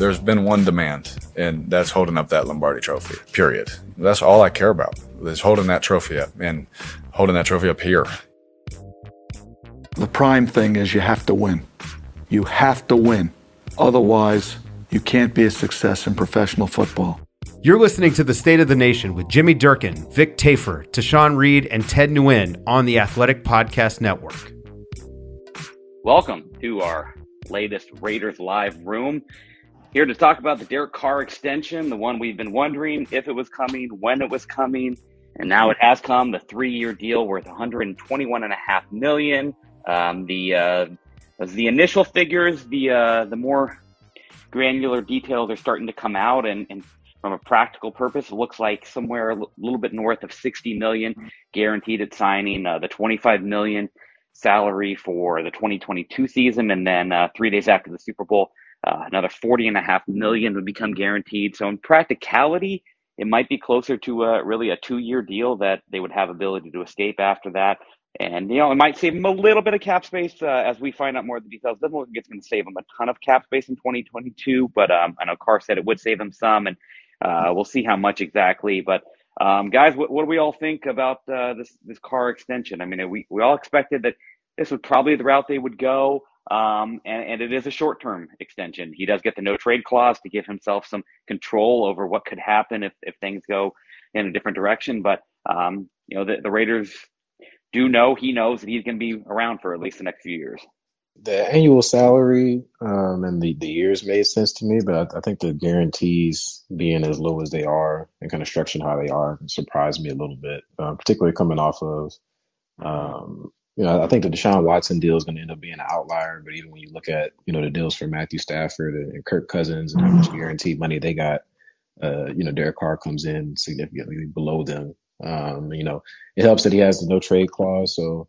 There's been one demand, and that's holding up that Lombardi trophy, period. That's all I care about, is holding that trophy up and holding that trophy up here. The prime thing is you have to win. You have to win. Otherwise, you can't be a success in professional football. You're listening to The State of the Nation with Jimmy Durkin, Vic Tafur, Tashan Reed, and Ted Nguyen on the Athletic Podcast Network. Welcome to our latest Raiders Live room. Here to talk about the Derek Carr extension, the one we've been wondering if it was coming, when it was coming, and now it has come. The three-year deal worth 121 and a half million. Um, the uh, the initial figures, the uh, the more granular details are starting to come out, and, and from a practical purpose, it looks like somewhere a little bit north of 60 million guaranteed at signing. Uh, the 25 million salary for the 2022 season, and then uh, three days after the Super Bowl, uh, another 40 and a half million would become guaranteed. So in practicality, it might be closer to a, really a two-year deal that they would have ability to escape after that. And, you know, it might save them a little bit of cap space uh, as we find out more of the details. Doesn't look like it's going to save them a ton of cap space in 2022, but um, I know Carr said it would save them some, and uh, we'll see how much exactly. But um, guys, what, what, do we all think about uh, this this Carr extension? I mean, we we all expected that this was probably the route they would go. Um, and, and, it is a short term extension. He does get the no trade clause to give himself some control over what could happen if, if things go in a different direction. But, um, you know, the, the Raiders do know he knows that he's going to be around for at least the next few years. The annual salary um, and the, the years made sense to me, but I, I, think the guarantees being as low as they are and kind of structured how they are surprised me a little bit, uh, particularly coming off of um, you know, I think the Deshaun Watson deal is going to end up being an outlier. But even when you look at, you know, the deals for Matthew Stafford and Kirk Cousins and how much guaranteed money they got, uh, you know, Derek Carr comes in significantly below them. Um, you know, it helps that he has the no trade clause. So,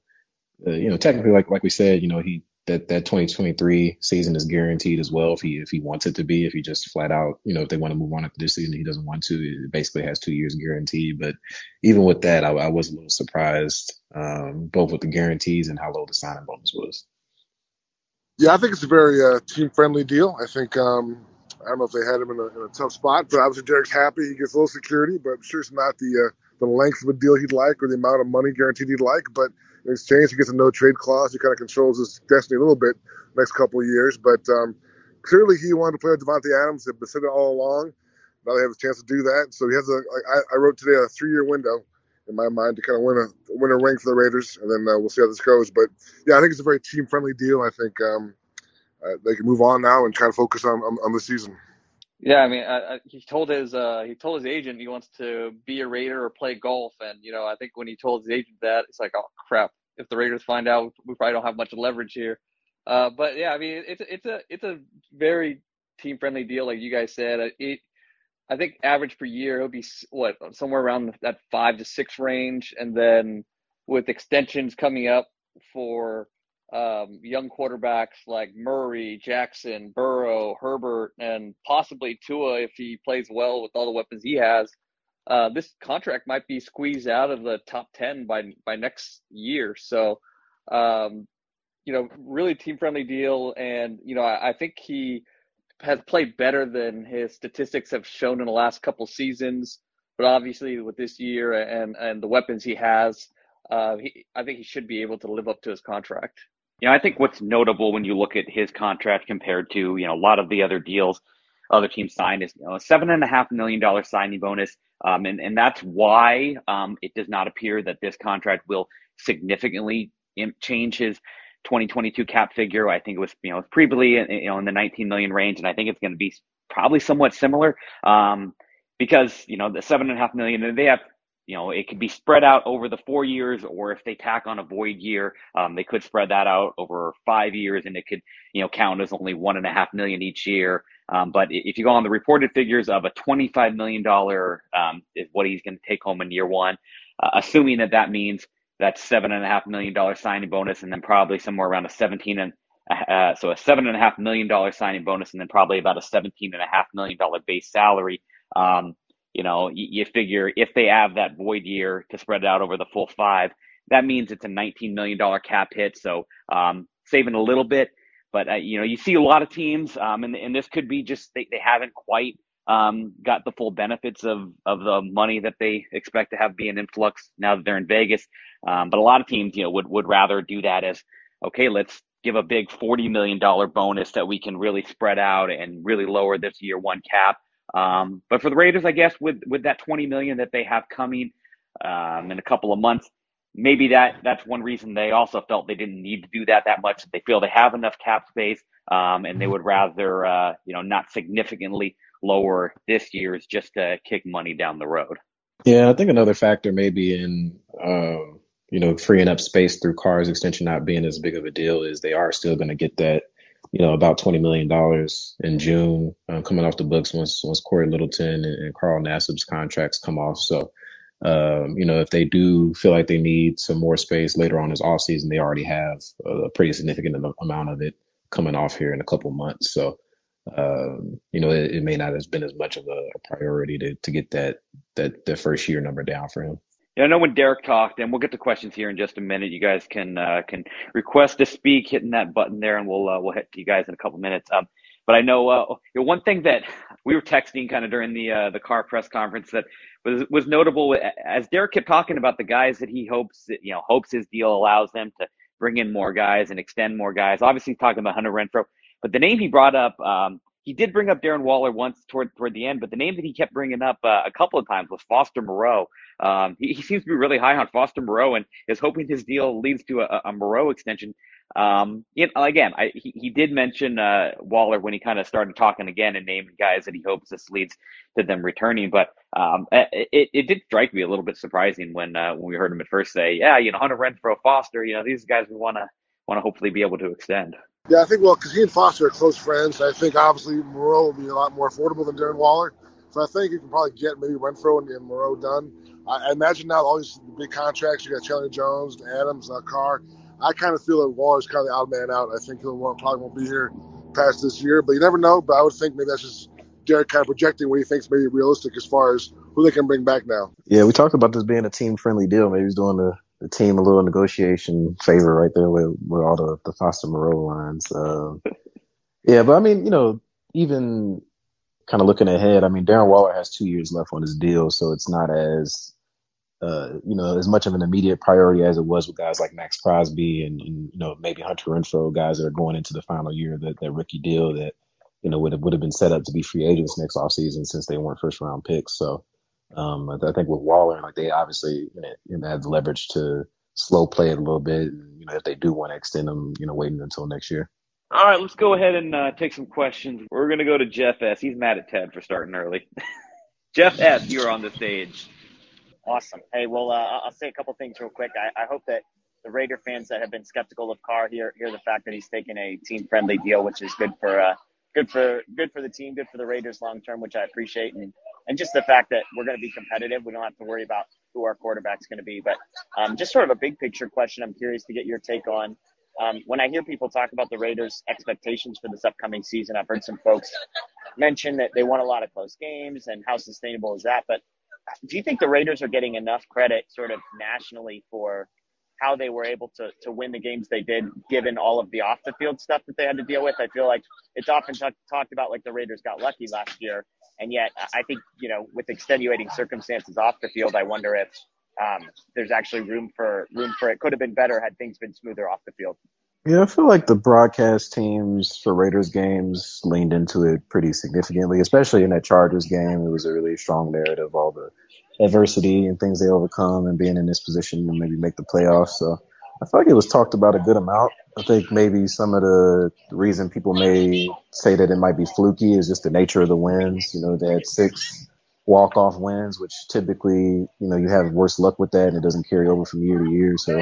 uh, you know, technically, like like we said, you know, he that that 2023 season is guaranteed as well if he if he wants it to be if he just flat out you know if they want to move on after this season he doesn't want to it basically has two years guaranteed but even with that I, I was a little surprised um, both with the guarantees and how low the signing bonus was. Yeah, I think it's a very uh, team friendly deal. I think um, I don't know if they had him in a, in a, tough spot, but obviously Derek's happy. He gets a little security, but I'm sure it's not the uh, the length of a deal he'd like or the amount of money guaranteed he'd like. But in exchange, he gets a no trade clause. He kind of controls his destiny a little bit next couple of years. But um, clearly, he wanted to play with Davante Adams. They've been it all along. Now they have a chance to do that. So he has a. I, I wrote today a three year window in my mind to kind of win a win a ring for the Raiders, and then uh, we'll see how this goes. But yeah, I think it's a very team friendly deal. I think um, uh, they can move on now and kind of focus on on, on the season. Yeah, I mean, I, I, he told his uh, he told his agent he wants to be a Raider or play golf, and you know, I think when he told his agent that, it's like, oh crap, if the Raiders find out, we probably don't have much leverage here. Uh, but yeah, I mean, it's it's a it's a very team friendly deal, like you guys said. It, I think average per year it'll be what somewhere around that five to six range, and then with extensions coming up for um, young quarterbacks like Murray, Jackson, Burrow, Herbert, and possibly Tua if he plays well with all the weapons he has. Uh, this contract might be squeezed out of the top 10 by by next year. So, um, you know, really team friendly deal. And, you know, I, I, think he has played better than his statistics have shown in the last couple seasons. But obviously, with this year and, and the weapons he has, uh, he, I think he should be able to live up to his contract. You know, I think what's notable when you look at his contract compared to, you know, a lot of the other deals other teams signed is you know, a seven and a half million dollar signing bonus. Um, and, and that's why um, it does not appear that this contract will significantly change his 2022 cap figure. I think it was, you know, previously, you know, in the 19 million range, and I think it's going to be probably somewhat similar um, because, you know, the seven and a half million, they have you know, it could be spread out over the four years, or if they tack on a void year, um, they could spread that out over five years, and it could, you know, count as only one and a half million each year. Um, but if you go on the reported figures of a $25 million um, is what he's going to take home in year one, uh, assuming that that means that's seven and a half million dollar signing bonus, and then probably somewhere around a 17 and uh, so a seven and a half million dollar signing bonus, and then probably about a 17 and a half million dollar base salary. Um, you know, you, figure if they have that void year to spread it out over the full five, that means it's a $19 million cap hit. So um, saving a little bit, but uh, you know, you see a lot of teams, um, and and this could be just they, they haven't quite um, got the full benefits of of the money that they expect to have be an influx now that they're in Vegas. Um, but a lot of teams, you know, would would rather do that as okay, let's give a big forty million dollar bonus that we can really spread out and really lower this year one cap. Um, but for the Raiders, I guess with with that 20 million that they have coming um, in a couple of months, maybe that that's one reason they also felt they didn't need to do that that much. They feel they have enough cap space, um, and they would rather uh, you know not significantly lower this year's just to kick money down the road. Yeah, I think another factor maybe in um, you know freeing up space through Carr's extension not being as big of a deal is they are still going to get that you know, about $20 million in June uh, coming off the books once, once Cory Littleton and, and Carl Nassib's contracts come off. So, um, you know, if they do feel like they need some more space later on this offseason, they already have a pretty significant amount of it coming off here in a couple months. So, um, you know, it, it, may not have been as much of a, a priority to, to get that, that, that first year number down for him. Yeah, I know when Derek talked, and we'll get to questions here in just a minute. You guys can uh, can request to speak, hitting that button there, and we'll uh, we'll hit you guys in a couple minutes. Um, but I know, uh, you know one thing that we were texting kind of during the uh, the Carr press conference that was was notable as Derek kept talking about the guys that he hopes that, you know hopes his deal allows them to bring in more guys and extend more guys. Obviously, talking about Hunter Renfrow, but the name he brought up um, he did bring up Darren Waller once toward toward the end, but the name that he kept bringing up uh, a couple of times was Foster Moreau. Um, he, he, seems to be really high on Foster Moreau and is hoping his deal leads to a, a Moreau extension. Um, you know, again, I, he, he did mention uh, Waller when he kind of started talking again and naming guys that he hopes this leads to them returning. But um, it, it did strike me a little bit surprising when uh, when we heard him at first say, "Yeah, you know, Hunter Renfrow, Foster, you know, these guys we want to want to hopefully be able to extend." Yeah, I think well, because he and Foster are close friends. I think obviously Moreau will be a lot more affordable than Darren Waller. So I think you can probably get maybe Renfrow and, and Moreau done. I, I, imagine now all these big contracts. You got Chandler Jones, Adams, uh, Carr. I kind of feel that Waller's kind of the odd man out. I think he'll won't, probably won't be here past this year, but you never know. But I would think maybe that's just Derek kind of projecting what he thinks maybe realistic as far as who they can bring back now. Yeah, we talked about this being a team friendly deal. Maybe he's doing the the team a little negotiation favor right there with, with all the, the Foster Moreau lines. Uh, yeah, but I mean, you know, even kind of looking ahead, I mean, Darren Waller has two years left on his deal, so it's not as, uh, you know, as much of an immediate priority as it was with guys like Maxx Crosby and, and you know, maybe Hunter Renfrow, guys that are going into the final year of that, that rookie deal that, you know, would have, would have been set up to be free agents next offseason since they weren't first round picks. So, um, I think with Waller, like they obviously you know, have leverage to slow play it a little bit. And, you know, if they do want to extend them, you know, waiting until next year. All right, let's go ahead and uh, take some questions. We're going to go to Jeff S. He's mad at Ted for starting early. Jeff S., you're on the stage. Awesome. Hey, well, uh, I'll say a couple things real quick. I, I, hope that the Raider fans that have been skeptical of Carr hear hear the fact that he's taking a team friendly deal, which is good for uh, good for good for the team, good for the Raiders long term, which I appreciate, and and just the fact that we're going to be competitive. We don't have to worry about who our quarterback's going to be. But um, just sort of a big picture question. I'm curious to get your take on. Um, when I hear people talk about the Raiders' expectations for this upcoming season, I've heard some folks mention that they won a lot of close games and how sustainable is that. But do you think the Raiders are getting enough credit, sort of nationally, for how they were able to to win the games they did, given all of the off the field stuff that they had to deal with? I feel like it's often t- talked about like the Raiders got lucky last year, and yet I think you know with extenuating circumstances off the field, I wonder if um, there's actually room for room for it could have been better had things been smoother off the field. Yeah, I feel like the broadcast teams for Raiders games leaned into it pretty significantly, especially in that Chargers game. It was a really strong narrative, all the adversity and things they overcome and being in this position to maybe make the playoffs. So I feel like it was talked about a good amount. I think maybe some of the reason people may say that it might be fluky is just the nature of the wins. You know, they had six walk off wins, which typically, you know, you have worse luck with that and it doesn't carry over from year to year. So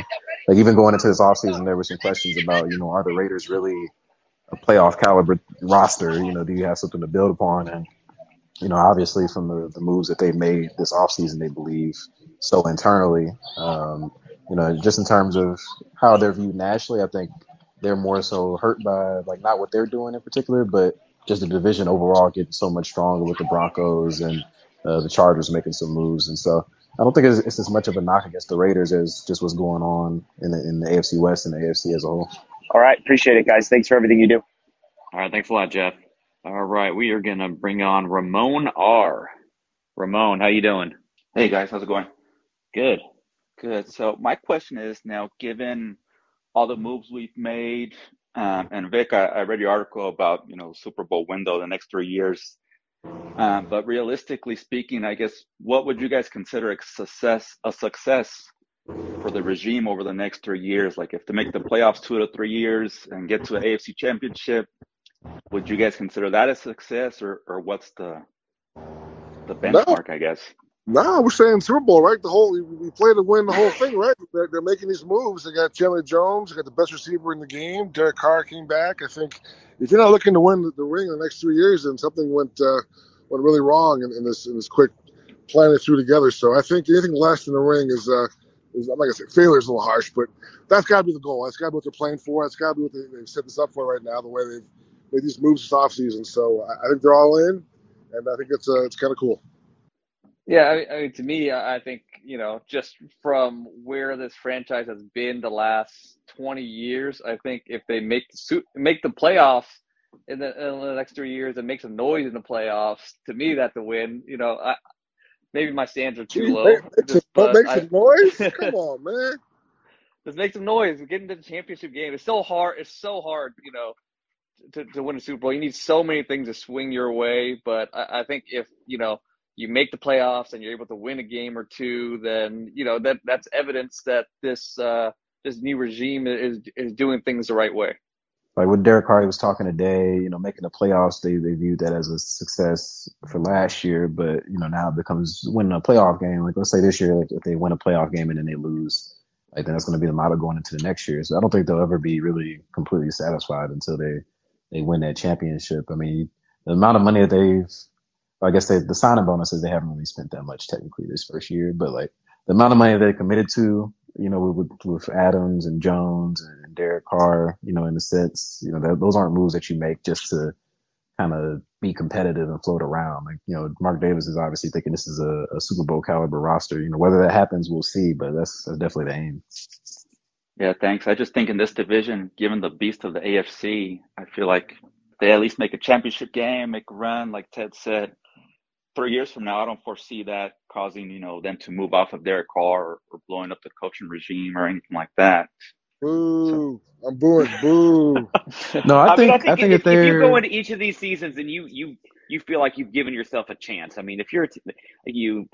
like even going into this offseason, there were some questions about, you know, are the Raiders really a playoff caliber roster? You know, do you have something to build upon? And, you know, obviously from the, the moves that they've made this offseason, they believe so internally. Um, you know, just in terms of how they're viewed nationally, I think they're more so hurt by like not what they're doing in particular, but just the division overall getting so much stronger with the Broncos and uh, the Chargers making some moves. And so I don't think it's, it's, as much of a knock against the Raiders as just what's going on in the, in the AFC West and the AFC as a whole. All right. Appreciate it, guys. Thanks for everything you do. All right. Thanks a lot, Jeff. All right. We are going to bring on Ramon R. Ramon, how you doing? Hey, guys. How's it going? Good. Good. So my question is now, given all the moves we've made, um, and Vic, I, I, read your article about you know Super Bowl window the next three years. Um, but realistically speaking, I guess what would you guys consider a success a success for the regime over the next three years? Like if to make the playoffs two to three years and get to an AFC championship, would you guys consider that a success or, or what's the the benchmark, no. I guess? Nah, we're saying Super Bowl, right? The whole we play to win the whole thing, right? They're, they're making these moves. They got Chandler Jones, they got the best receiver in the game. Derek Carr came back. I think if you're not looking to win the, ring in the next three years, then something went uh, went really wrong in, in this in this quick planning through together. So I think anything less than the ring is uh, is I'm not gonna say failure is a little harsh, but that's got to be the goal. That's got to be what they're playing for. That's got to be what they, they've set this up for right now. The way they've made these moves this offseason. So I, I think they're all in, and I think it's uh, it's kind of cool. Yeah, I, I mean, to me, I think you know, just from where this franchise has been the last twenty years, I think if they make the suit, make the playoffs in the, in the next three years and make some noise in the playoffs, to me, that's a win. You know, I, maybe my stands are too low. Make, just, some, make some noise. Come on, man. Just make some noise. Get into the championship game. It's so hard. It's so hard. You know, to, to win a Super Bowl, you need so many things to swing your way. But I, I think if you know you make the playoffs and you're able to win a game or two, then you know that that's evidence that this uh, this new regime is is doing things the right way. Like when Derek Carr was talking today, you know, making the playoffs, they they viewed that as a success for last year, but you know now it becomes winning a playoff game. Like let's say this year, like if they win a playoff game and then they lose, like then that's going to be the model going into the next year. So I don't think they'll ever be really completely satisfied until they they win that championship. I mean, the amount of money that they've I guess they, the signing bonuses they haven't really spent that much technically this first year, but like the amount of money they committed to, you know, with, with Adams and Jones and Derek Carr, you know, in the sense, you know, that, those aren't moves that you make just to kind of be competitive and float around. Like, you know, Mark Davis is obviously thinking this is a, a Super Bowl caliber roster. You know, whether that happens, we'll see, but that's, that's definitely the aim. Yeah, thanks. I just think in this division, given the beast of the AFC, I feel like they at least make a championship game, make a run, like Ted said three years from now, I don't foresee that causing you know them to move off of their Carr or, or blowing up the coaching regime or anything like that. Boo! So. I'm booing. Boo! no, I, I think, mean, I think I think if, if, you go into each of these seasons and you you you feel like you've given yourself a chance. I mean, if you're you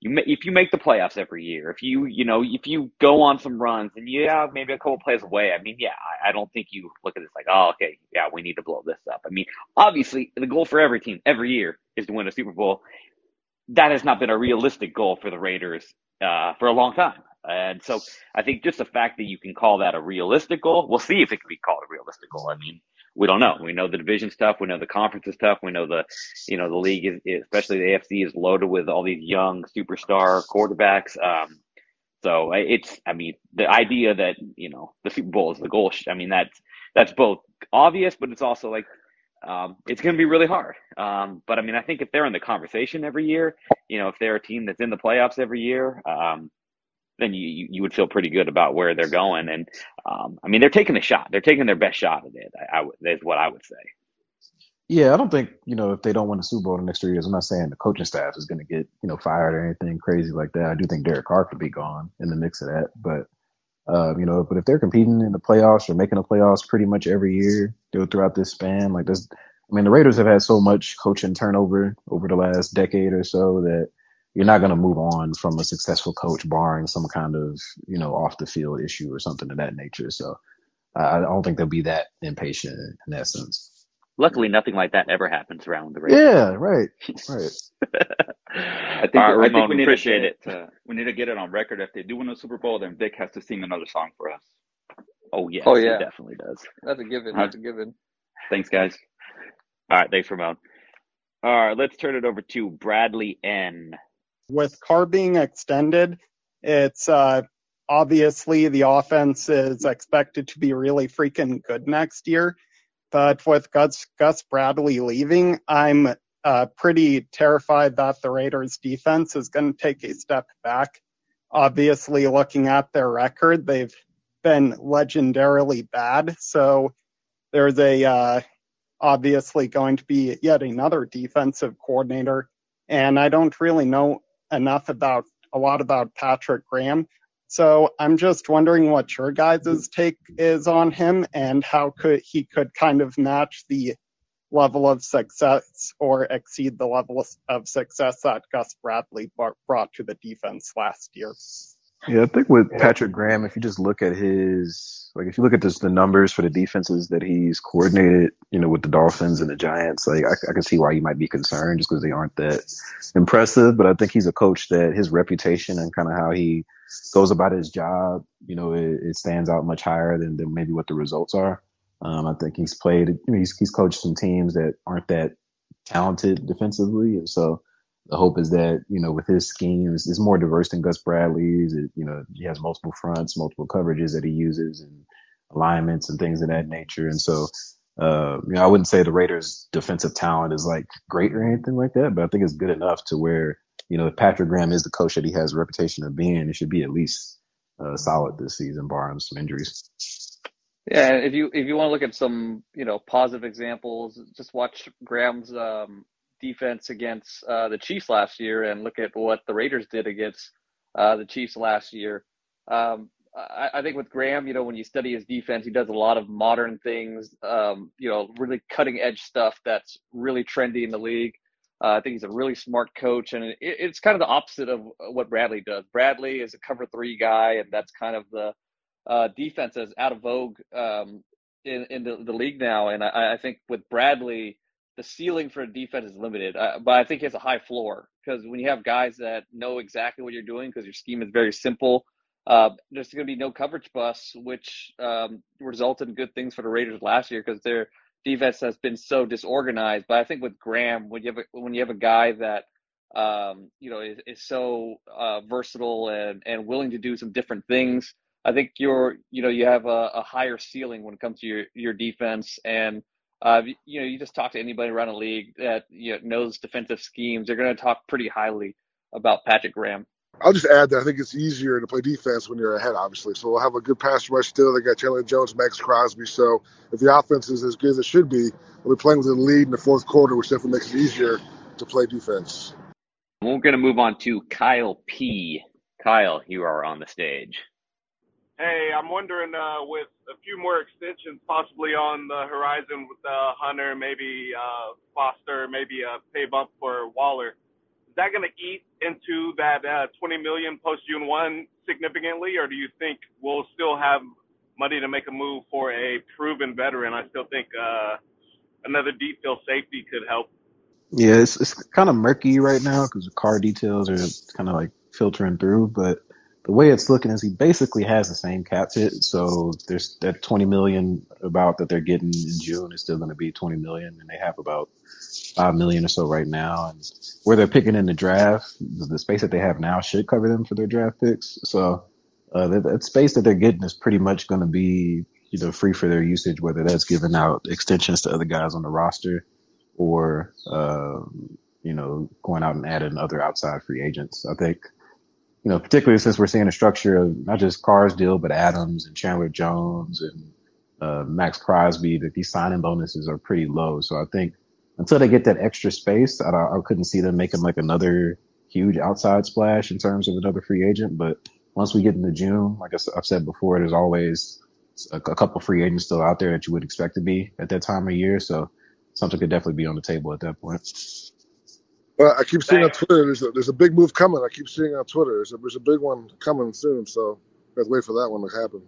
you if you make the playoffs every year, if you you know if you go on some runs and yeah maybe a couple plays away, I mean yeah I, I don't think you look at this like oh okay yeah we need to blow this up. I mean obviously the goal for every team every year is to win a Super Bowl. That has not been a realistic goal for the Raiders uh, for a long time. And so I think just the fact that you can call that a realistic goal, we'll see if it can be called a realistic goal. I mean, we don't know. We know the division stuff. We know the conference is tough. We know the, you know, the league is, especially the AFC is loaded with all these young superstar quarterbacks. Um, So it's, I mean, the idea that you know the Super Bowl is the goal. I mean, that's that's both obvious, but it's also like um, it's going to be really hard. Um, but I mean, I think if they're in the conversation every year, you know, if they're a team that's in the playoffs every year, um, then you, you would feel pretty good about where they're going. And um, I mean, they're taking a shot. They're taking their best shot at it. I, I, is what I would say. Yeah, I don't think you know if they don't win the Super Bowl in the next three years. I'm not saying the coaching staff is going to get you know fired or anything crazy like that. I do think Derek Carr could be gone in the mix of that, but uh, you know, but if they're competing in the playoffs or making the playoffs pretty much every year throughout this span, like this, I mean, the Raiders have had so much coaching turnover over the last decade or so that you're not going to move on from a successful coach, barring some kind of you know off the field issue or something of that nature. So I don't think they'll be that impatient in that sense. Luckily, nothing like that ever happens around the Raiders. Yeah, right, right. I think, right, I think we need appreciate to, it. To, we need to get it on record. If they do win a Super Bowl, then Vic has to sing another song for us. Oh yes, oh yeah, definitely does. That's a given. That's a given. Thanks, guys. All right, thanks, Ramon. All right, let's turn it over to Bradley N. With Carr being extended, it's uh, obviously the offense is expected to be really freaking good next year. But with Gus, Gus Bradley leaving, I'm uh, pretty terrified that the Raiders defense is going to take a step back. Obviously, looking at their record, they've been legendarily bad. So there's a uh, obviously going to be yet another defensive coordinator. And I don't really know enough about a lot about Patrick Graham. So I'm just wondering what your guys' take is on him and how could he could kind of match the level of success or exceed the level of success that Gus Bradley brought to the defense last year. Yeah, I think with Patrick Graham, if you just look at his, like, if you look at just the numbers for the defenses that he's coordinated, you know, with the Dolphins and the Giants, like, I, I can see why you might be concerned just because they aren't that impressive. But I think he's a coach that his reputation and kind of how he goes about his job, you know, it, it stands out much higher than, than maybe what the results are. Um, I think he's played, you know, he's, he's coached some teams that aren't that talented defensively. And so the hope is that, you know, with his schemes, it's, more diverse than Gus Bradley's. It, you know, he has multiple fronts, multiple coverages that he uses and alignments and things of that nature. And so, uh, you know, I wouldn't say the Raiders defensive talent is like great or anything like that, but I think it's good enough to where, you know, if Patrick Graham is the coach that he has a reputation of being, it should be at least uh, solid this season, barring some injuries. Yeah, if you if you want to look at some you know positive examples, just watch Graham's um, defense against uh, the Chiefs last year, and look at what the Raiders did against uh, the Chiefs last year. Um, I, I, think with Graham, you know, when you study his defense, he does a lot of modern things, um, you know, really cutting edge stuff that's really trendy in the league. Uh, I think he's a really smart coach, and it, it's kind of the opposite of what Bradley does. Bradley is a cover three guy, and that's kind of the uh, defense is out of vogue um, in in the, the league now, and I, I, think with Bradley, the ceiling for a defense is limited, uh, but I think he has a high floor because when you have guys that know exactly what you're doing because your scheme is very simple, uh, there's going to be no coverage busts, which um, resulted in good things for the Raiders last year because their defense has been so disorganized. But I think with Graham, when you have a, when you have a guy that um, you know is, is so uh, versatile and and willing to do some different things. I think you're, you know, you have a, a higher ceiling when it comes to your, your defense. And, uh, you know, you just talk to anybody around the league that you know, knows defensive schemes. They're going to talk pretty highly about Patrick Graham. I'll just add that I think it's easier to play defense when you're ahead, obviously. So we'll have a good pass rush still. They got Chandler Jones, Maxx Crosby. So if the offense is as good as it should be, we'll be playing with the lead in the fourth quarter, which definitely makes it easier to play defense. We're going to move on to Kyle P. Kyle, you are on the stage. Hey, I'm wondering uh, with a few more extensions possibly on the horizon with uh, Hunter, maybe uh, Foster, maybe a pay bump for Waller. Is that going to eat into that uh, 20 million post June one significantly, or do you think we'll still have money to make a move for a proven veteran? I still think uh, another detail safety could help. Yeah, it's it's kind of murky right now because the Carr details are kind of like filtering through, but the way it's looking is he basically has the same cap hit. So there's that 20 million about that they're getting in June is still going to be 20 million, and they have about five million or so right now. And where they're picking in the draft, the space that they have now should cover them for their draft picks. So uh, that, that space that they're getting is pretty much going to be you know free for their usage, whether that's giving out extensions to other guys on the roster or uh, you know going out and adding other outside free agents. I think you know particularly since we're seeing a structure of not just Carr's deal, but Adams and Chandler Jones and uh, Maxx Crosby, that these signing bonuses are pretty low. So I think until they get that extra space, I, I couldn't see them making like another huge outside splash in terms of another free agent. But once we get into June, like I've said before, there's always a, a couple free agents still out there that you would expect to be at that time of year. So something could definitely be on the table at that point. Well, I keep seeing on Twitter there's a, there's a big move coming. I keep seeing on Twitter there's a, there's a big one coming soon. So let's wait for that one to happen.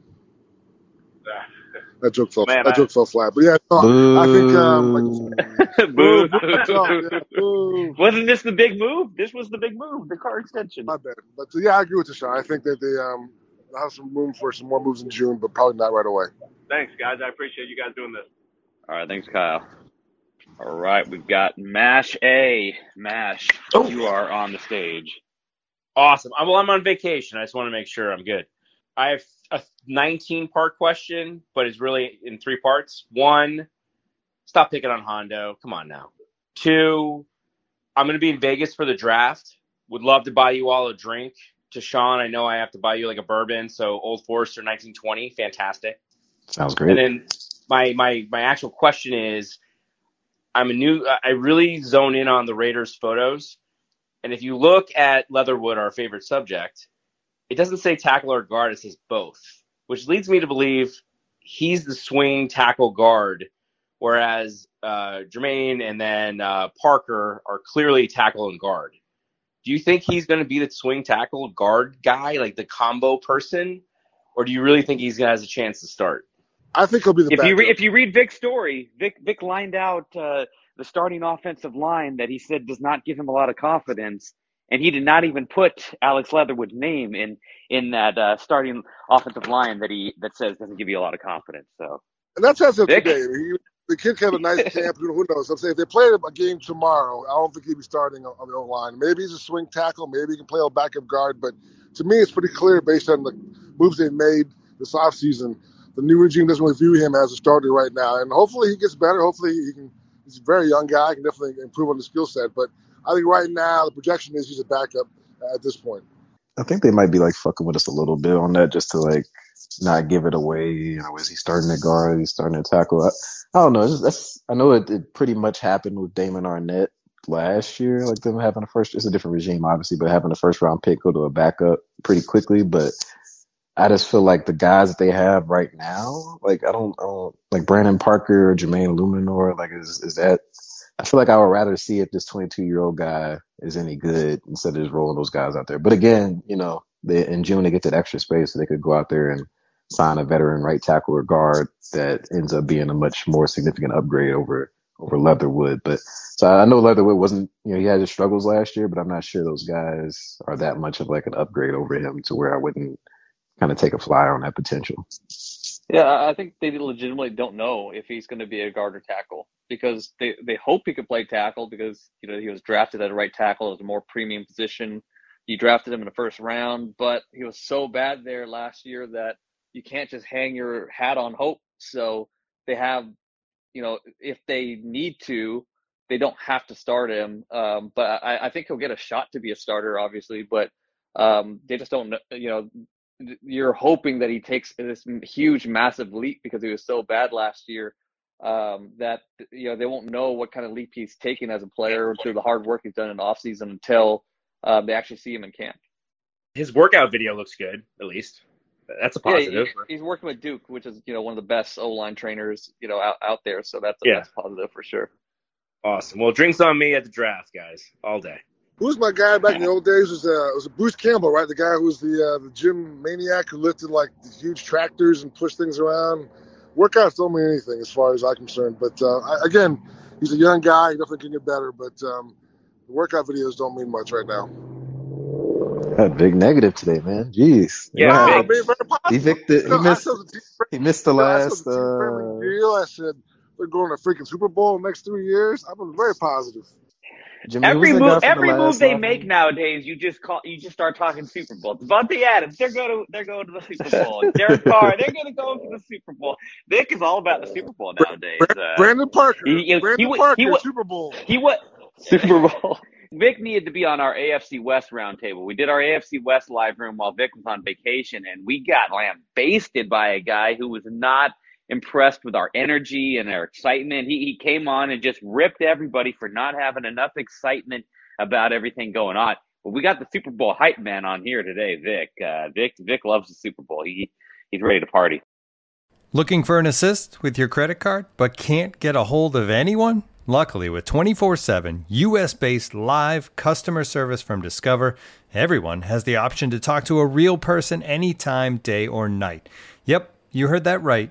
That joke fell. Man, that I- joke fell flat. But yeah, no, I think um, like, Boo. yeah, boo. Wasn't this the big move? This was the big move, the Carr extension. My bad. But uh, yeah, I agree with Tashan. I think that they um have some room for some more moves in June, but probably not right away. Thanks, guys. I appreciate you guys doing this. All right, thanks, Kyle. All right, we've got Mash A. Mash, Oh. you are on the stage. Awesome. Well, I'm on vacation. I just want to make sure I'm good. I have a 19 part question, but it's really in three parts. One, stop picking on Hondo. Come on now. Two, I'm going to be in Vegas for the draft. Would love to buy you all a drink. Tashan, I know I have to buy you like a bourbon. So Old Forester 1920, fantastic. Sounds great. And then my my my actual question is, I'm a new. I really zone in on the Raiders photos, and if you look at Leatherwood, our favorite subject, it doesn't say tackle or guard. It says both, which leads me to believe he's the swing tackle guard, whereas uh, Jermaine and then uh, Parker are clearly tackle and guard. Do you think he's going to be the swing tackle guard guy, like the combo person, or do you really think he's going to has a chance to start? I think he'll be the If you re- if you read Vic's story, Vic Vic lined out uh, the starting offensive line that he said does not give him a lot of confidence, and he did not even put Alex Leatherwood's name in in that uh, starting offensive line that he that says doesn't give you a lot of confidence. So And that's as of Vic? today. He, the kid had a nice camp. Who knows? I'm saying if they played a game tomorrow, I don't think he'd be starting on, the O line. Maybe he's a swing tackle. Maybe he can play a backup guard. But to me, it's pretty clear based on the moves they've made this offseason, the new regime doesn't really view him as a starter right now. And hopefully he gets better. Hopefully he can. He's a very young guy. Can definitely improve on the skill set. But I think right now the projection is he's a backup at this point. I think they might be like fucking with us a little bit on that just to like not give it away. You know, is he starting to guard? Is he starting to tackle? I, I don't know. That's I know it, it pretty much happened with Damon Arnette last year. Like them having a first, it's a different regime obviously, but having a first round pick go to a backup pretty quickly. But I just feel like the guys that they have right now, like I don't, I don't like Brandon Parker or Jermaine Eluemunor. Like is is that? I feel like I would rather see if this 22 year old guy is any good instead of just rolling those guys out there. But again, you know, they, in June they get that extra space so they could go out there and sign a veteran right tackle or guard that ends up being a much more significant upgrade over over Leatherwood. But so I know Leatherwood wasn't, you know, he had his struggles last year, but I'm not sure those guys are that much of like an upgrade over him to where I wouldn't kind of take a flyer on that potential. Yeah, I think they legitimately don't know if he's going to be a guard or tackle because they, they hope he could play tackle because you know he was drafted at a right tackle as a more premium position. You drafted him in the first round, but he was so bad there last year that you can't just hang your hat on hope. So they have, you know, if they need to, they don't have to start him. Um, but I, I think he'll get a shot to be a starter, obviously. But um, they just don't you know, you're hoping that he takes this huge, massive leap because he was so bad last year um, that you know they won't know what kind of leap he's taking as a player through the hard work he's done in the offseason until uh, they actually see him in camp. His workout video looks good, at least. That's a Yeah, positive. he- he's working with Duke, which is you know one of the best O line trainers you know out, out there. So that's Yeah. that's positive for sure. Awesome. Well, drinks on me at the draft, guys, all day. Who's my guy back in the old days? Was uh, was Bruce Campbell, right? The guy who was the uh, the gym maniac who lifted like the huge tractors and pushed things around. Workouts don't mean anything as far as I'm concerned. But uh, I, again, he's a young guy. He definitely can get better. But um, the workout videos don't mean much right now. That big negative today, man. Jeez. Yeah, Nah, big. I'm being very He positive. Victor, he missed said the he missed the No, I said last the uh... deal. I said they're going to freaking Super Bowl in the next three years. I've been very positive. Jimmy, Every move, from the every move they live make room? nowadays, you just call, you just start talking Super Bowl. Davante Adams, they're going to, they're going to the Super Bowl. Derek Carr, they're going to go to the Super Bowl. Vic is all about the Super Bowl nowadays. Uh, Brandon Parker. he, he, he, Brandon wa- Parker, he, wa- Super Bowl. he was Super Bowl. Vic needed to be on our AFC West roundtable. We did our AFC West live room while Vic was on vacation, and we got lambasted by a guy who was not impressed with our energy and our excitement. He he came on and just ripped everybody for not having enough excitement about everything going on. But we got the Super Bowl hype man on here today, Vic. Uh, Vic Vic loves the Super Bowl. He he's ready to party. Looking for an assist with your credit card but can't get a hold of anyone? Luckily, with 24 7 US based live customer service from Discover, everyone has the option to talk to a real person anytime, day or night. Yep, you heard that right.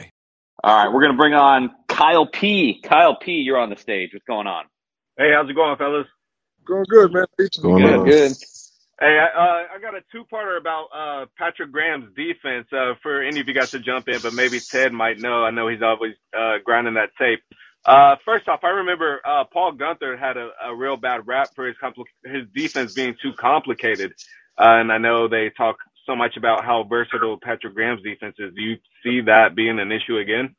All right, we're gonna bring on Kyle P. Kyle P. You're on the stage. What's going on? Hey, how's it going, fellas? Going good, man. going Good, on? good. Hey, I, uh, I got a two-parter about uh, Patrick Graham's defense. Uh, for any of you guys to jump in, but maybe Ted might know. I know he's always uh, grinding that tape. Uh, first off, I remember uh, Paul Guenther had a, a real bad rap for his compli- his defense being too complicated, uh, and I know they talk so much about how versatile Patrick Graham's defense is. Do you see that being an issue again?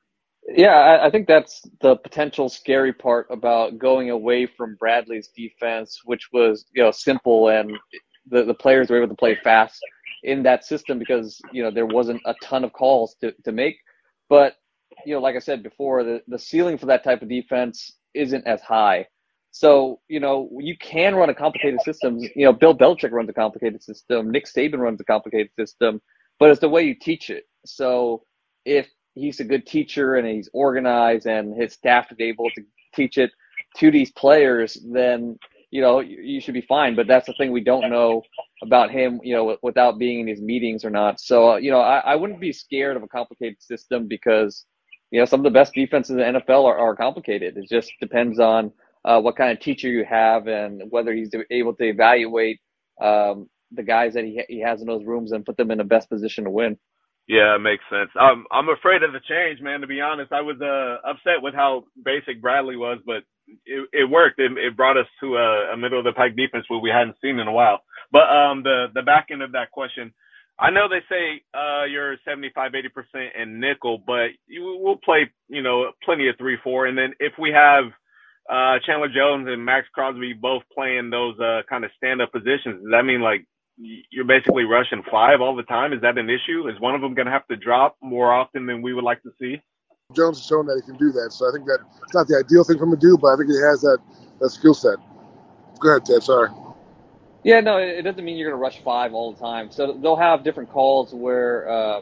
Yeah, I, I think that's the potential scary part about going away from Bradley's defense, which was you know simple and the the players were able to play fast in that system because you know there wasn't a ton of calls to to make. But you know, like I said before, the the ceiling for that type of defense isn't as high. So you know you can run a complicated system. You know, Bill Belichick runs a complicated system. Nick Saban runs a complicated system, but it's the way you teach it. So if he's a good teacher and he's organized and his staff is able to teach it to these players, then you know you, you should be fine. But that's the thing we don't know about him, you know, without being in these meetings or not. So uh, you know, I, I wouldn't be scared of a complicated system because you know some of the best defenses in the NFL are, are complicated. It just depends on uh, what kind of teacher you have and whether he's able to evaluate um, the guys that he he has in those rooms and put them in the best position to win. Yeah, it makes sense. I'm I'm afraid of the change, man. To be honest, I was uh, upset with how basic Bradley was, but it, it worked. It, it brought us to a, a middle of the pack defense where we hadn't seen in a while. But um, the the back end of that question, I know they say uh, you're 75, 80 percent in nickel, but you, we'll play you know plenty of three four, and then if we have uh, Chandler Jones and Maxx Crosby both playing those uh, kind of stand up positions, does that mean like you're basically rushing five all the time. Is that an issue? Is one of them going to have to drop more often than we would like to see? Jones has shown that he can do that, so I think that it's not the ideal thing for him to do, but I think he has that that skill set. Go ahead, Ted. Sorry. Yeah, no, it it doesn't mean you're going to rush five all the time. So they'll have different calls where uh,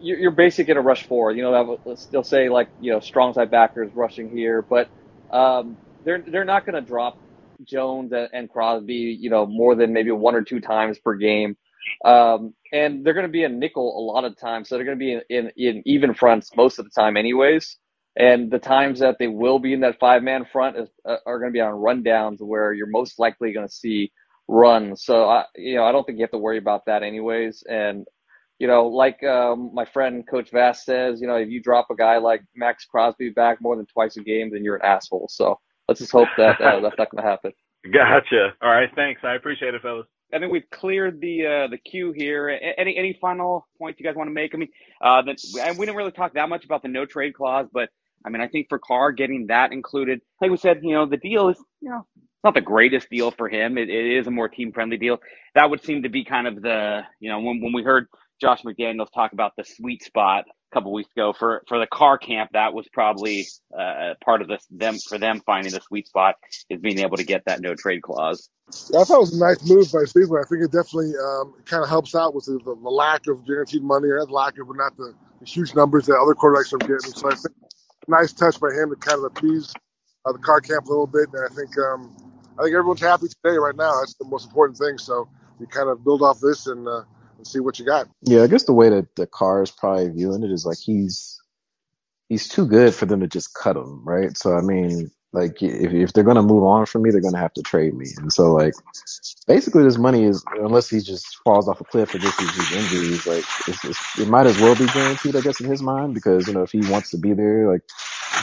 you're, you're basically going to rush four. You know, they'll- they'll say like you know strong side backers rushing here, but um, they're they're not going to drop Jones and, Crosby, you know, more than maybe one or two times per game. Um, and they're going to be in nickel a lot of times, so they're going to be in, in, in even fronts most of the time, anyways. And the times that they will be in that five man front is, uh, are going to be on rundowns where you're most likely going to see runs. So I, you know, I don't think you have to worry about that, anyways. And you know, like um, my friend Coach Vass says, you know, if you drop a guy like Maxx Crosby back more than twice a game, then you're an asshole. So let's just hope that uh, that's not going to happen. Gotcha. All right. Thanks. I appreciate it, fellas. I think we've cleared the uh, the queue here. Any any final points you guys want to make? I mean, uh, that we didn't really talk that much about the no trade clause, but I mean, I think for Carr getting that included, like we said, you know, the deal is you know it's not the greatest deal for him. It, it is a more team friendly deal. That would seem to be kind of the you know when when we heard Josh McDaniels talk about the sweet spot a couple weeks ago for for the Carr camp. That was probably uh, part of this them for them finding the sweet spot is being able to get that no trade clause. Yeah, I thought it was a nice move by Steve. I think it definitely um, kind of helps out with the, the, the lack of guaranteed money or the lack of but not the, the huge numbers that other quarterbacks are getting. So I think nice touch by him to kind of appease uh, the Carr camp a little bit. And I think um, I think everyone's happy today right now. That's the most important thing. So you kind of build off this and, uh, and see what you got. Yeah, I guess the way that the Carr is probably viewing it is like he's he's too good for them to just cut him, right? So I mean, like if if they're gonna move on from me, they're gonna have to trade me. And so like basically this money is unless he just falls off a cliff or just his injuries, like it's, it's, it might as well be guaranteed, I guess, in his mind because you know if he wants to be there, like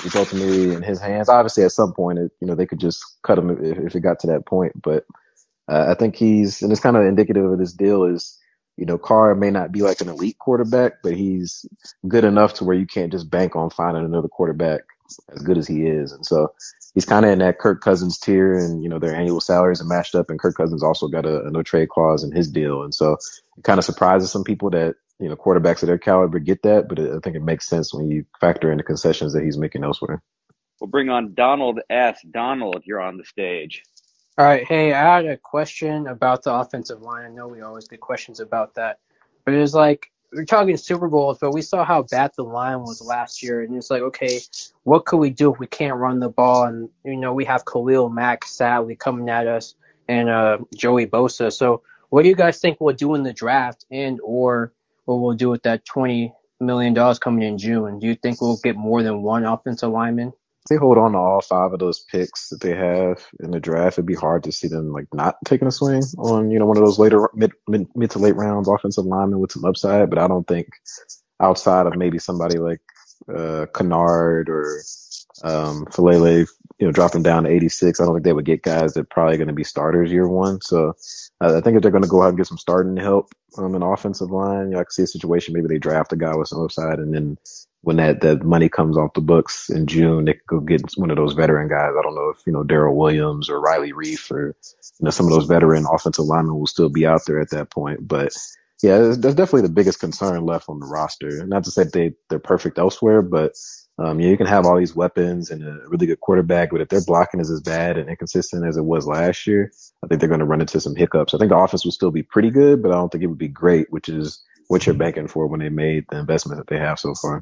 it's ultimately in his hands. Obviously, at some point, it, you know they could just cut him if, if it got to that point. But uh, I think he's and it's kind of indicative of this deal is you know, Carr may not be like an elite quarterback, but he's good enough to where you can't just bank on finding another quarterback as good as he is. And so he's kind of in that Kirk Cousins tier and, you know, their annual salaries are matched up and Kirk Cousins also got a, a no trade clause in his deal. And so it kind of surprises some people that, you know, quarterbacks of their caliber get that, but I think it makes sense when you factor in the concessions that he's making elsewhere. We'll bring on Donald S. Donald, you're on the stage. All right, hey, I had a question about the offensive line. I know we always get questions about that, but it was like we're talking Super Bowls, but we saw how bad the line was last year, and it's like, okay, what could we do if we can't run the ball? And you know, we have Khalil Mack sadly coming at us, and uh, Joey Bosa. So, what do you guys think we'll do in the draft, and or what we'll do with that twenty million dollars coming in June? Do you think we'll get more than one offensive lineman? They hold on to all five of those picks that they have in the draft, it'd be hard to see them like not taking a swing on, you know, one of those later mid, mid, mid to late rounds offensive linemen with some upside. But I don't think outside of maybe somebody like, uh, Kinnard or, um, Faalele, you know, dropping down to 86, I don't think they would get guys that probably going to be starters year one. So uh, I think if they're going to go out and get some starting help, um, an offensive line, you know, I can see a situation maybe they draft a guy with some upside and then when that, that money comes off the books in June, they could go get one of those veteran guys. I don't know if, you know, Daryl Williams or Riley Reiff or, you know, some of those veteran offensive linemen will still be out there at that point. But yeah, that's definitely the biggest concern left on the roster. Not to say they, they're perfect elsewhere, but, um, yeah, you can have all these weapons and a really good quarterback, but if their blocking is as bad and inconsistent as it was last year, I think they're going to run into some hiccups. I think the offense will still be pretty good, but I don't think it would be great, which is what you're banking for when they made the investment that they have so far.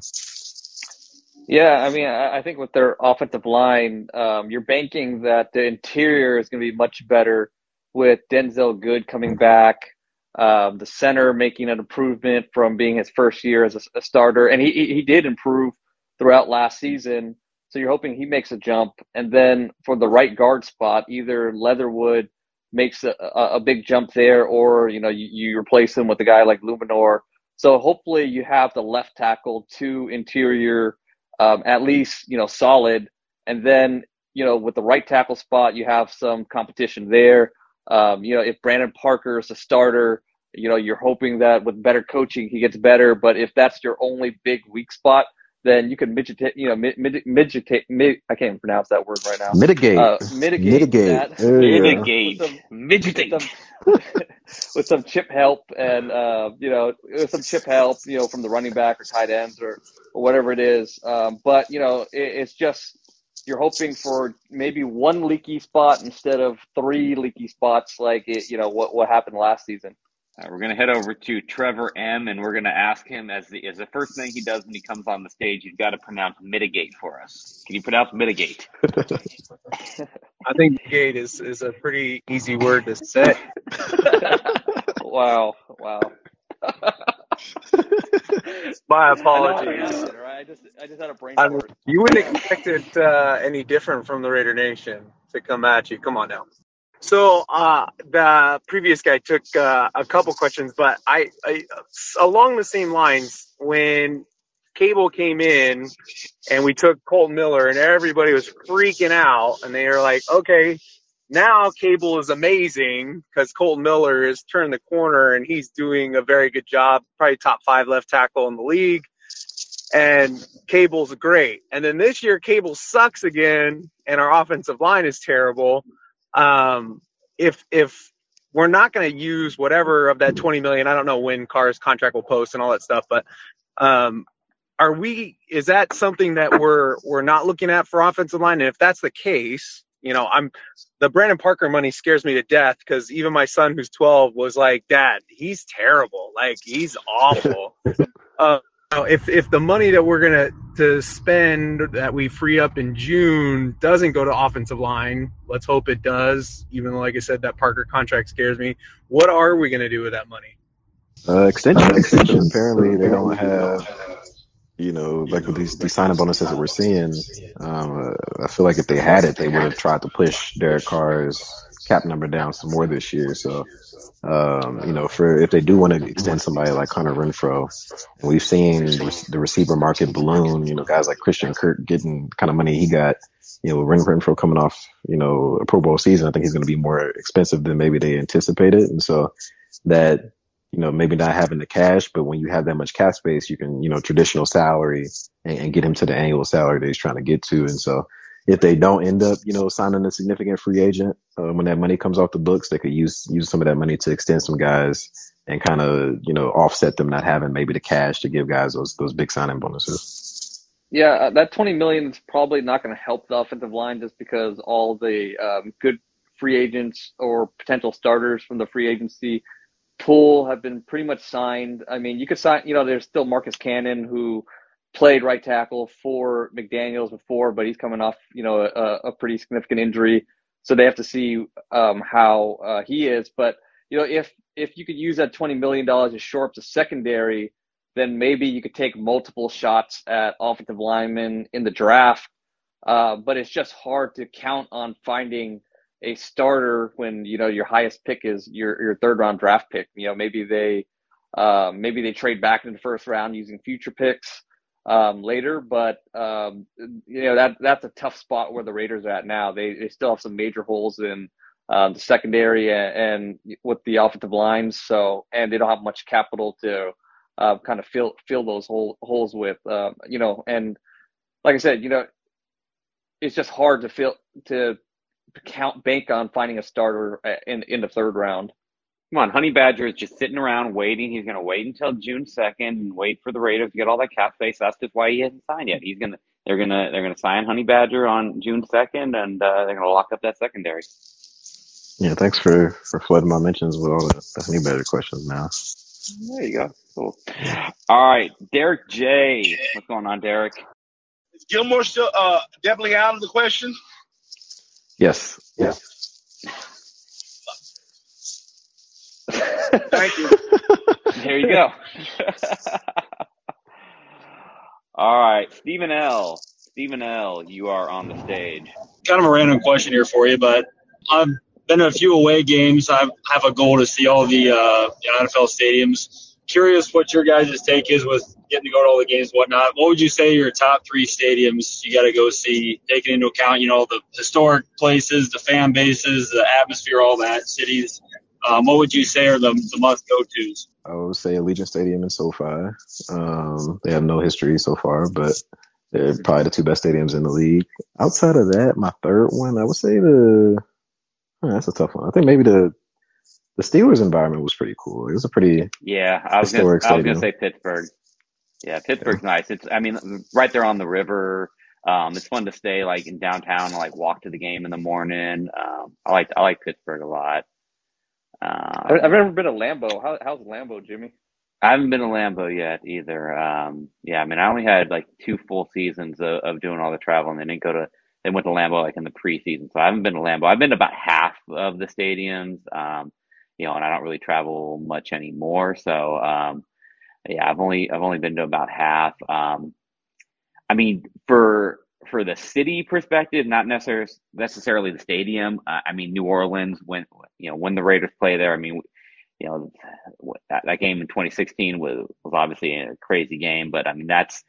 Yeah, I mean, I think with their offensive line, um, you're banking that the interior is going to be much better with Denzelle Good coming back, um, the center making an improvement from being his first year as a, a starter, and he he did improve throughout last season. So you're hoping he makes a jump, and then for the right guard spot, either Leatherwood makes a, a, big jump there, or you know you, you replace him with a guy like Eluemunor. So hopefully you have the left tackle, two interior um, at least you know solid, and then you know with the right tackle spot you have some competition there. Um, you know if Brandon Parker is a starter, you know you're hoping that with better coaching he gets better. But if that's your only big weak spot, then you can mitigate, you know, mitigate, mitigate, mig, I can't even pronounce that word right now. Mitigate. Uh, mitigate. Mitigate. That. There. Mitigate. With some, Mitigate. with some, with some chip help and, uh, you know, with some chip help, you know, from the running back or tight ends or, or whatever it is. Um, but, you know, it, it's just, you're hoping for maybe one leaky spot instead of three leaky spots like it, you know, what, what happened last season. Uh, we're going to head over to Trevor M, and we're going to ask him as the as the first thing he does when he comes on the stage, he's got to pronounce mitigate for us. Can you pronounce mitigate? I think gate is, is a pretty easy word to say. wow, wow. My I know how to apologies. pronounce it, right? I just I just had a brain I mean, fart. you wouldn't expect it uh, any different from the Raider Nation to come at you. Come on now. So uh, the previous guy took uh, a couple questions, but I, I along the same lines when Cable came in and we took Kolton Miller and everybody was freaking out and they were like, okay, now Cable is amazing because Kolton Miller has turned the corner and he's doing a very good job, probably top five left tackle in the league. And Cable's great. And then this year, Cable sucks again and our offensive line is terrible. Um, if if we're not going to use whatever of that 20 million, I don't know when Carr's contract will post and all that stuff, but um, are we? Is that something that we're we're not looking at for offensive line? And if that's the case, you know, I'm the Brandon Parker money scares me to death because even my son, who's 12, was like, "Dad, he's terrible. Like he's awful." uh, if if the money that we're gonna to spend that we free up in June doesn't go to offensive line, let's hope it does. Even though, like I said, that Parker contract scares me. What are we gonna do with that money? Uh, extension, extension. Apparently, they don't have you know, like with these, these signing bonuses that we're seeing, um, I feel like if they had it, they would have tried to push Derek Carr's cap number down some more this year. So, um, you know, for if they do want to extend somebody like Hunter Renfrow, we've seen the receiver market balloon, you know, guys like Christian Kirk getting kind of money he got, you know, Ren Renfrow coming off, you know, a Pro Bowl season, I think he's going to be more expensive than maybe they anticipated. And so that you know, maybe not having the cash, but when you have that much cap space, you can, you know, traditional salary and, and get him to the annual salary that he's trying to get to. And so if they don't end up, you know, signing a significant free agent, uh, when that money comes off the books, they could use, use some of that money to extend some guys and kind of, you know, offset them not having maybe the cash to give guys those, those big signing bonuses. Yeah, uh, that 20 million is probably not going to help the offensive line just because all the um, good free agents or potential starters from the free agency pool have been pretty much signed. I mean, you could sign, you know, there's still Marcus Cannon who played right tackle for McDaniels before, but he's coming off, you know, a, a pretty significant injury. So they have to see um, how uh, he is. But, you know, if if you could use that $20 million to shore up the secondary, then maybe you could take multiple shots at offensive linemen in the draft. Uh, but it's just hard to count on finding – a starter when you know your highest pick is your your third round draft pick. You know, maybe they uh, maybe they trade back in the first round using future picks um, later, but um, you know that that's a tough spot where the Raiders are at now. They they still have some major holes in um, the secondary and, and, with the offensive lines. So and they don't have much capital to uh, kind of fill fill those hole, holes with. Uh, you know, and like I said, you know, it's just hard to fill to count bank on finding a starter uh, in in the third round. Come on, Honey Badger is just sitting around waiting. He's going to wait until June second and wait for the Raiders to get all that cap space. That's just why he hasn't signed yet. He's gonna they're gonna they're gonna sign Honey Badger on June second, and uh, they're gonna lock up that secondary. Yeah, thanks for for flooding my mentions with all the, the Honey Badger questions. Now, there you go. Cool. All right, Derek J. What's going on, Derek? Is Gilmore still uh, definitely out of the question? Yes. Yes. Thank you. there you go. All right, Stephen L. Stephen L. You are on the stage. Kind of a random question here for you, but I've been to a few away games. I have a goal to see all the, uh, the NFL stadiums curious what your guys' take is with getting to go to all the games and whatnot. What would you say your top three stadiums you got to go see, taking into account, you know, the historic places, the fan bases, the atmosphere, all that, cities? Um, what would you say are the, the must go tos? I would say Allegiant Stadium in SoFi. Um, they have no history so far, but they're probably the two best stadiums in the league. Outside of that, my third one, I would say the. Oh, that's a tough one. I think maybe the the Steelers environment was pretty cool. It was a pretty yeah. I was gonna, I was gonna say Pittsburgh. Yeah, Pittsburgh's yeah. nice. It's I mean right there on the river. Um, it's fun to stay like in downtown and like walk to the game in the morning. Um, I like I like Pittsburgh a lot. Um, I've never been to Lambeau. How, how's Lambeau, Jimmy? I haven't been to Lambeau yet either. Um, yeah, I mean I only had like two full seasons of, of doing all the travel, and they didn't go to they went to Lambeau like in the preseason, so I haven't been to Lambeau. I've been to about half of the stadiums. Um, you know, and I don't really travel much anymore. So, um, yeah, I've only, I've only been to about half. Um, I mean, for, for the city perspective, not necessarily necessarily the stadium. Uh, I mean, New Orleans when you know when the Raiders play there. I mean, you know that, that game in 2016 was was obviously a crazy game, but I mean that's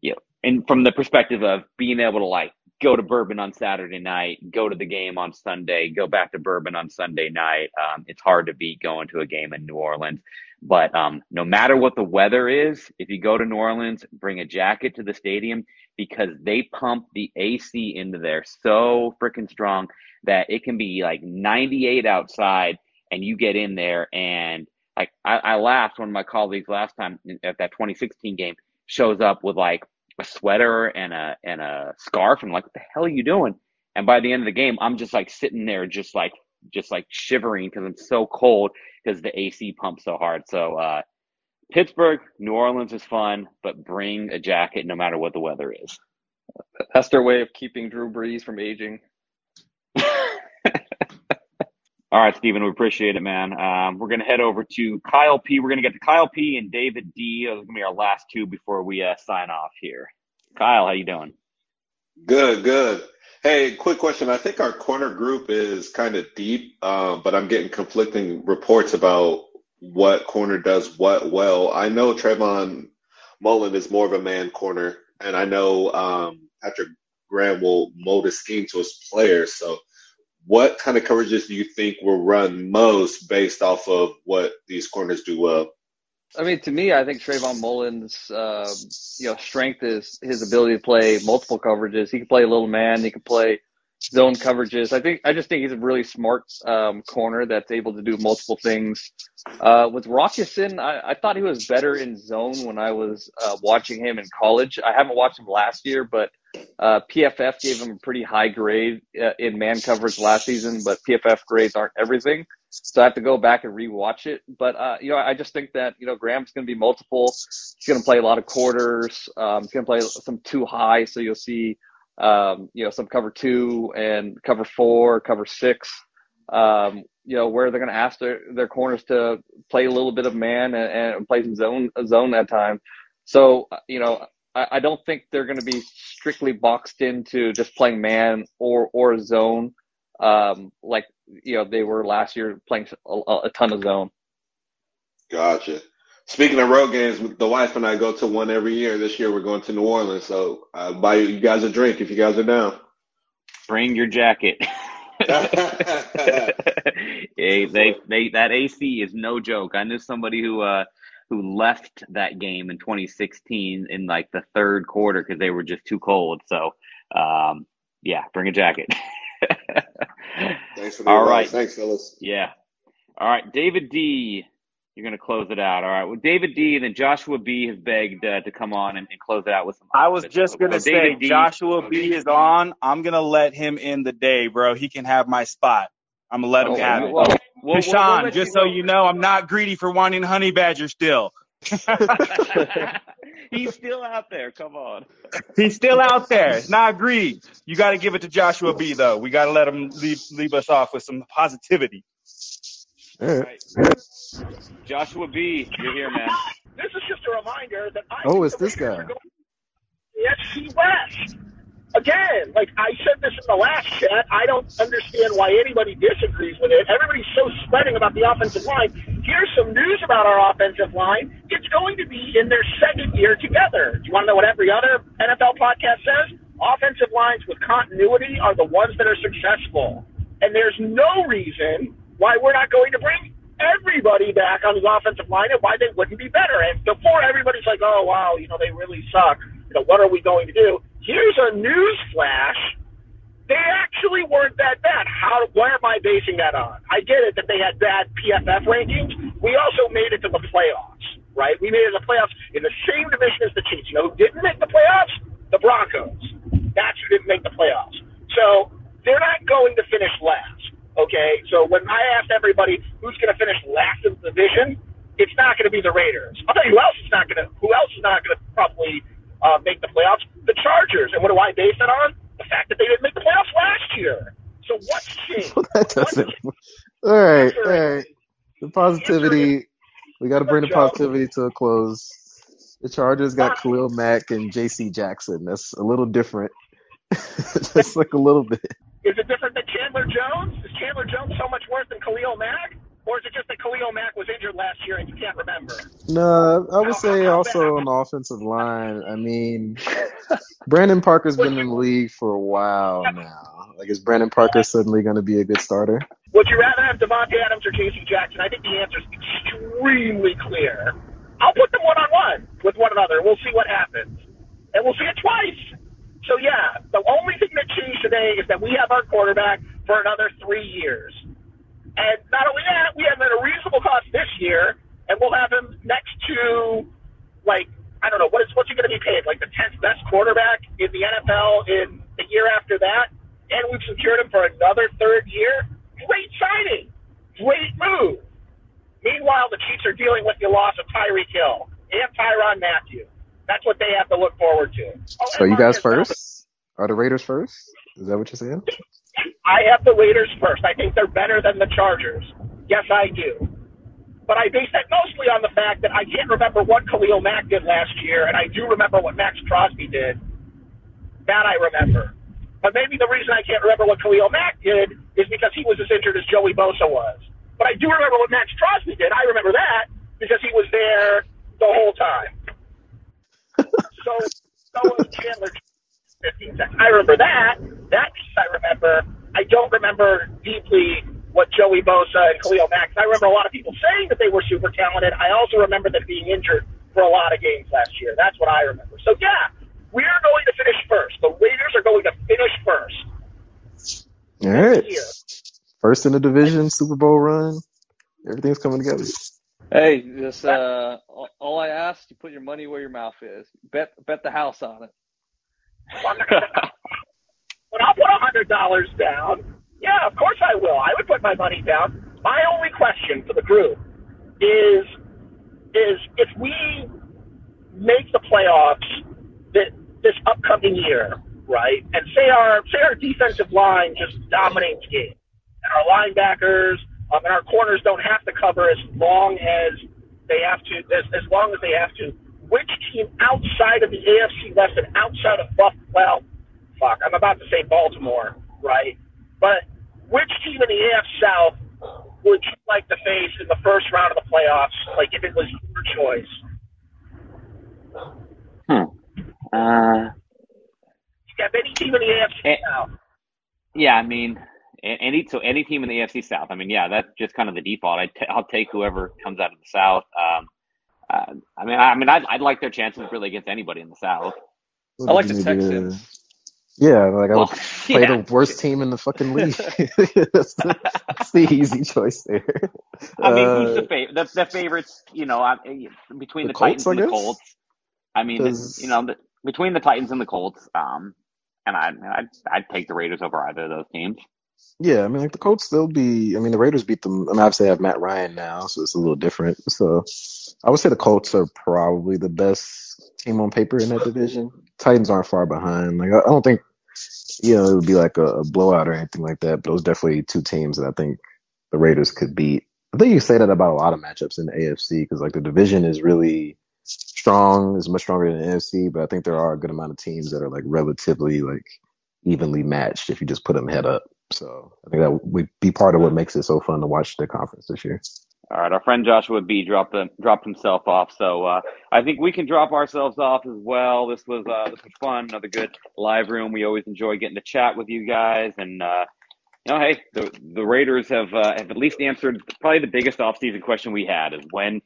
you know, and from the perspective of being able to like go to bourbon on Saturday night, go to the game on Sunday, go back to bourbon on Sunday night. Um, it's hard to beat going to a game in New Orleans. But um, no matter what the weather is, if you go to New Orleans, bring a jacket to the stadium because they pump the AC into there so freaking strong that it can be like 98 outside and you get in there and like I, I laughed when my colleagues last time at that 2016 game shows up with like a sweater and a and a scarf and I'm like what the hell are you doing? And by the end of the game i'm just like sitting there just like just like shivering because i'm so cold because the ac pumps so hard so uh pittsburgh new orleans is fun but bring a jacket no matter what the weather is That's their way of keeping Drew Brees from aging. All right, Stephen, we appreciate it, man. Um, we're going to head over to Kyle P. We're going to get to Kyle P. and David D. Those are going to be our last two before we uh, sign off here. Kyle, how you doing? Good, good. Hey, quick question. I think our corner group is kind of deep, um, but I'm getting conflicting reports about what corner does what well. I know Trayvon Mullen is more of a man corner, and I know um, Patrick Graham will mold his scheme to his players. So, what kind of coverages do you think will run most based off of what these corners do well? I mean, to me, I think Trayvon Mullins, uh, you know, strength is his ability to play multiple coverages. He can play a little man. He can play zone coverages. I think I just think he's a really smart um, corner that's able to do multiple things. Uh, with Rock Ya-Sin, I, I thought he was better in zone when I was uh, watching him in college. I haven't watched him last year, but uh, PFF gave him a pretty high grade uh, in man coverage last season. But PFF grades aren't everything, so I have to go back and rewatch it. But uh, you know, I just think that you know Graham's going to be multiple. He's going to play a lot of quarters. Um, he's going to play some too high, so you'll see um, you know, some cover two and cover four, cover six, um, you know, where they're going to ask their, their corners to play a little bit of man and, and play some zone, zone that time. So, you know, I, I don't think they're going to be strictly boxed into just playing man or, or zone, um, like, you know, they were last year playing a, a ton of zone. Gotcha. Speaking of road games, the wife and I go to one every year. This year we're going to New Orleans, so I'll buy you guys a drink if you guys are down. Bring your jacket. hey, they, they, that AC is no joke. I knew somebody who, uh, who left that game in 2016 in like the third quarter because they were just too cold. So, um, yeah, bring a jacket. Thanks for the All advice. right. Thanks, fellas. Yeah. All right, David D. You're going to close it out. All right. Well, David D. and then Joshua B. has begged uh, to come on and, and close it out with some. I was just gonna Oh, say D. Joshua B is on. I'm gonna let him in the day, bro. He can have my spot. I'm gonna let him Okay, have it. well, we'll- we'll- we'll Tashan, let just you so know. you know, I'm not greedy for wanting honey badger still. He's still out there. Come on. He's still out there. It's not greed. You got to give it to Joshua B though. We got to let him leave leave us off with some positivity. All right. Joshua B. You're here, man. This is just a reminder that I Oh, it's this guy. are going to the FC West. Again, like I said this in the last chat, I don't understand why anybody disagrees with it. Everybody's so spreading about the offensive line. Here's some news about our offensive line. It's going to be in their second year together. Do you want to know what every other NFL podcast says? Offensive lines with continuity are the ones that are successful. And there's no reason why we're not going to bring everybody back on the offensive line and why they wouldn't be better. And before everybody's like, oh, wow, you know, they really suck. You know, what are we going to do? Here's a news flash. They actually weren't that bad. How? What am I basing that on? I get it that they had bad PFF rankings. We also made it to the playoffs, right? We made it to the playoffs in the same division as the Chiefs. You know who didn't make the playoffs? The Broncos. That's who didn't make the playoffs. So they're not going to finish last. Okay, so when I asked everybody who's going to finish last in the division, it's not going to be the Raiders. I'll tell you who else is not going to. Who else is not going to probably uh, make the playoffs? The Chargers. And what do I base that on? The fact that they didn't make the playoffs last year. So what's changed? that doesn't. All right, all right. The positivity. We got to bring the positivity to a close. The Chargers got Khalil Mack and J.C. Jackson. That's a little different. Just like a little bit. Is it different than Chandler Jones? Is Chandler Jones so much worse than Khalil Mack? Or is it just that Khalil Mack was injured last year and you can't remember? No, I would say also on the offensive line. I mean, Brandon Parker's been in the league for a while now. Like, is Brandon Parker suddenly going to be a good starter? Would you rather have Davante Adams or J.C. Jackson? I think the answer is extremely clear. I'll put them one on one with one another. We'll see what happens, and we'll see it twice. So yeah, the only thing that changed today is that we have our quarterback for another three years, and not only that, we have him at a reasonable cost this year, and we'll have him next to like I don't know what is what's he going to be paid like the tenth best quarterback in the NFL in the year after that, and we've secured him for another third year. Great signing, great move. Meanwhile, the Chiefs are dealing with the loss of Tyreek Hill and Tyrann Mathieu. That's what they have to look forward to. Oh, So you guys first? Are the Raiders first? Is that what you're saying? I have the Raiders first. I think they're better than the Chargers. Yes, I do. But I base that mostly on the fact that I can't remember what Khalil Mack did last year, and I do remember what Maxx Crosby did. That I remember. But maybe the reason I can't remember what Khalil Mack did is because he was as injured as Joey Bosa was. But I do remember what Maxx Crosby did. I remember that because he was there the whole time. so, so was Chandler 15 seconds. I remember that. That piece I remember. I don't remember deeply what Joey Bosa and Khalil Mack. I remember a lot of people saying that they were super talented. I also remember them being injured for a lot of games last year. That's what I remember. So yeah, we are going to finish first. The Raiders are going to finish first. All right. First in the division, Super Bowl run. Everything's coming together. Hey, just uh, all- all I ask, you put your money where your mouth is. Bet bet the house on it. But I'll put a hundred dollars down. Yeah, of course I will. I would put my money down. My only question for the group is is if we make the playoffs that this upcoming year, right? And say our say our defensive line just dominates games, and our linebackers um, and our corners don't have to cover as long as they have to, as, as long as they have to. Which team outside of the AFC West and outside of Buff, well, fuck, I'm about to say Baltimore, right? But which team in the AF South would you like to face in the first round of the playoffs? Like if it was your choice? Uh, You have any team in the AFC Eh. South? yeah, I mean, any so any team in the AFC South. I mean, yeah, that's just kind of the default. I t- I'll take whoever comes out of the South. Um, uh, I mean, I, I mean, I'd, I'd like their chances really against anybody in the South. I like the Maybe, uh, Texans. Yeah, like I would Well, play yeah. the worst team in the fucking league. that's, the, that's the easy choice there. I mean, Uh, who's the favorite? The, the favorites, you know, I, between The the, Titans Colts, I and the guess? Colts. I mean, 'Cause- you know, the, between the Titans and the Colts, um, and I, I'd, I'd take the Raiders over either of those teams. Yeah, I mean, like the Colts, they'll be. I mean, the Raiders beat them. I mean, obviously, they have Matt Ryan now, so it's a little different. So, I would say the Colts are probably the best team on paper in that division. Titans aren't far behind. Like, I don't think, you know, it would be like a, a blowout or anything like that. But those definitely two teams that I think the Raiders could beat. I think you say that about a lot of matchups in the AFC because like the division is really strong, is much stronger than the NFC. But I think there are a good amount of teams that are like relatively like evenly matched if you just put them head up. So I think that would be part of what makes it so fun to watch the conference this year. All right, our friend Joshua B dropped dropped himself off, so uh, I think we can drop ourselves off as well. This was uh, this was fun, another good live room. We always enjoy getting to chat with you guys, and uh, you know, hey, the the Raiders have uh, have at least answered probably the biggest offseason question we had: is when,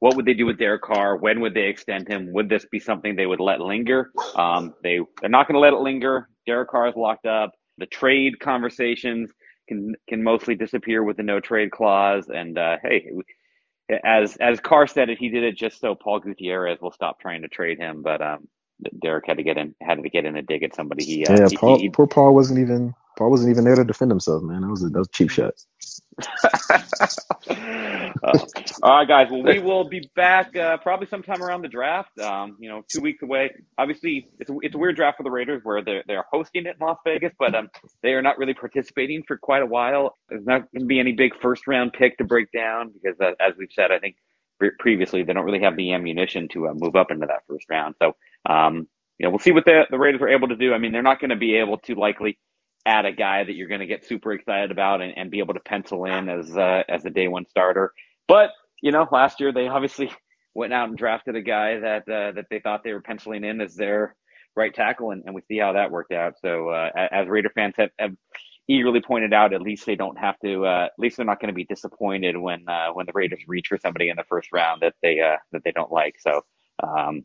what would they do with Derek Carr? When would they extend him? Would this be something they would let linger? Um, they they're not going to let it linger. Derek Carr is locked up. The trade conversations can can mostly disappear with the no trade clause. And uh, hey, as as Carr said it, he did it just so Paul Gutierrez will stop trying to trade him. But um, Derek had to get in had to get in a dig at somebody. He, uh, yeah, he- Paul. he- poor Paul wasn't even. Paul wasn't even there to defend himself, man. That was a, that was a cheap shot. All right, guys. Well, we will be back uh, probably sometime around the draft. Um, you know, two weeks away. Obviously, it's a, it's a weird draft for the Raiders where they're they're hosting it in Las Vegas, but um, they are not really participating for quite a while. There's not going to be any big first round pick to break down because, uh, as we've said, I think pre- previously they don't really have the ammunition to uh, move up into that first round. So, um, you know, we'll see what the the Raiders are able to do. I mean, they're not going to be able to likely add a guy that you're going to get super excited about and, and be able to pencil in as uh, as a day one starter. But you know, last year they obviously went out and drafted a guy that uh, that they thought they were penciling in as their right tackle, and, and we see how that worked out. So uh, as Raider fans have, have eagerly pointed out, at least they don't have to. Uh, at least they're not going to be disappointed when uh, when the Raiders reach for somebody in the first round that they uh, that they don't like. So um,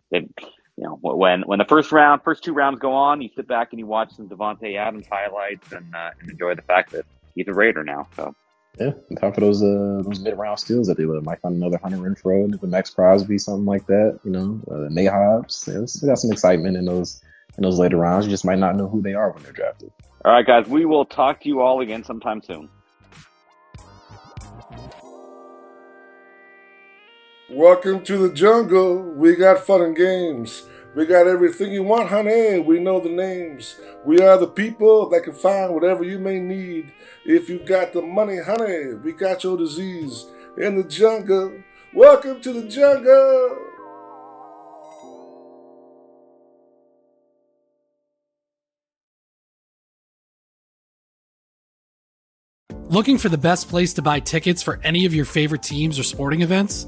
you know, when when the first round, first two rounds go on, you sit back and you watch some Davante Adams highlights and, uh, and enjoy the fact that he's a Raider now. So. Yeah, on top of those uh, those mid round steals that they would might find another Hunter Renfrow, the Maxx Crosby, something like that. You know, uh, Nate Hobbs. Yeah, we got some excitement in those in those later rounds. You just might not know who they are when they're drafted. All right, guys, we will talk to you all again sometime soon. Welcome to the jungle. We got fun and games. We got everything you want, honey. We know the names. We are the people that can find whatever you may need. If you got the money, honey, we got your disease in the jungle. Welcome to the jungle. Looking for the best place to buy tickets for any of your favorite teams or sporting events?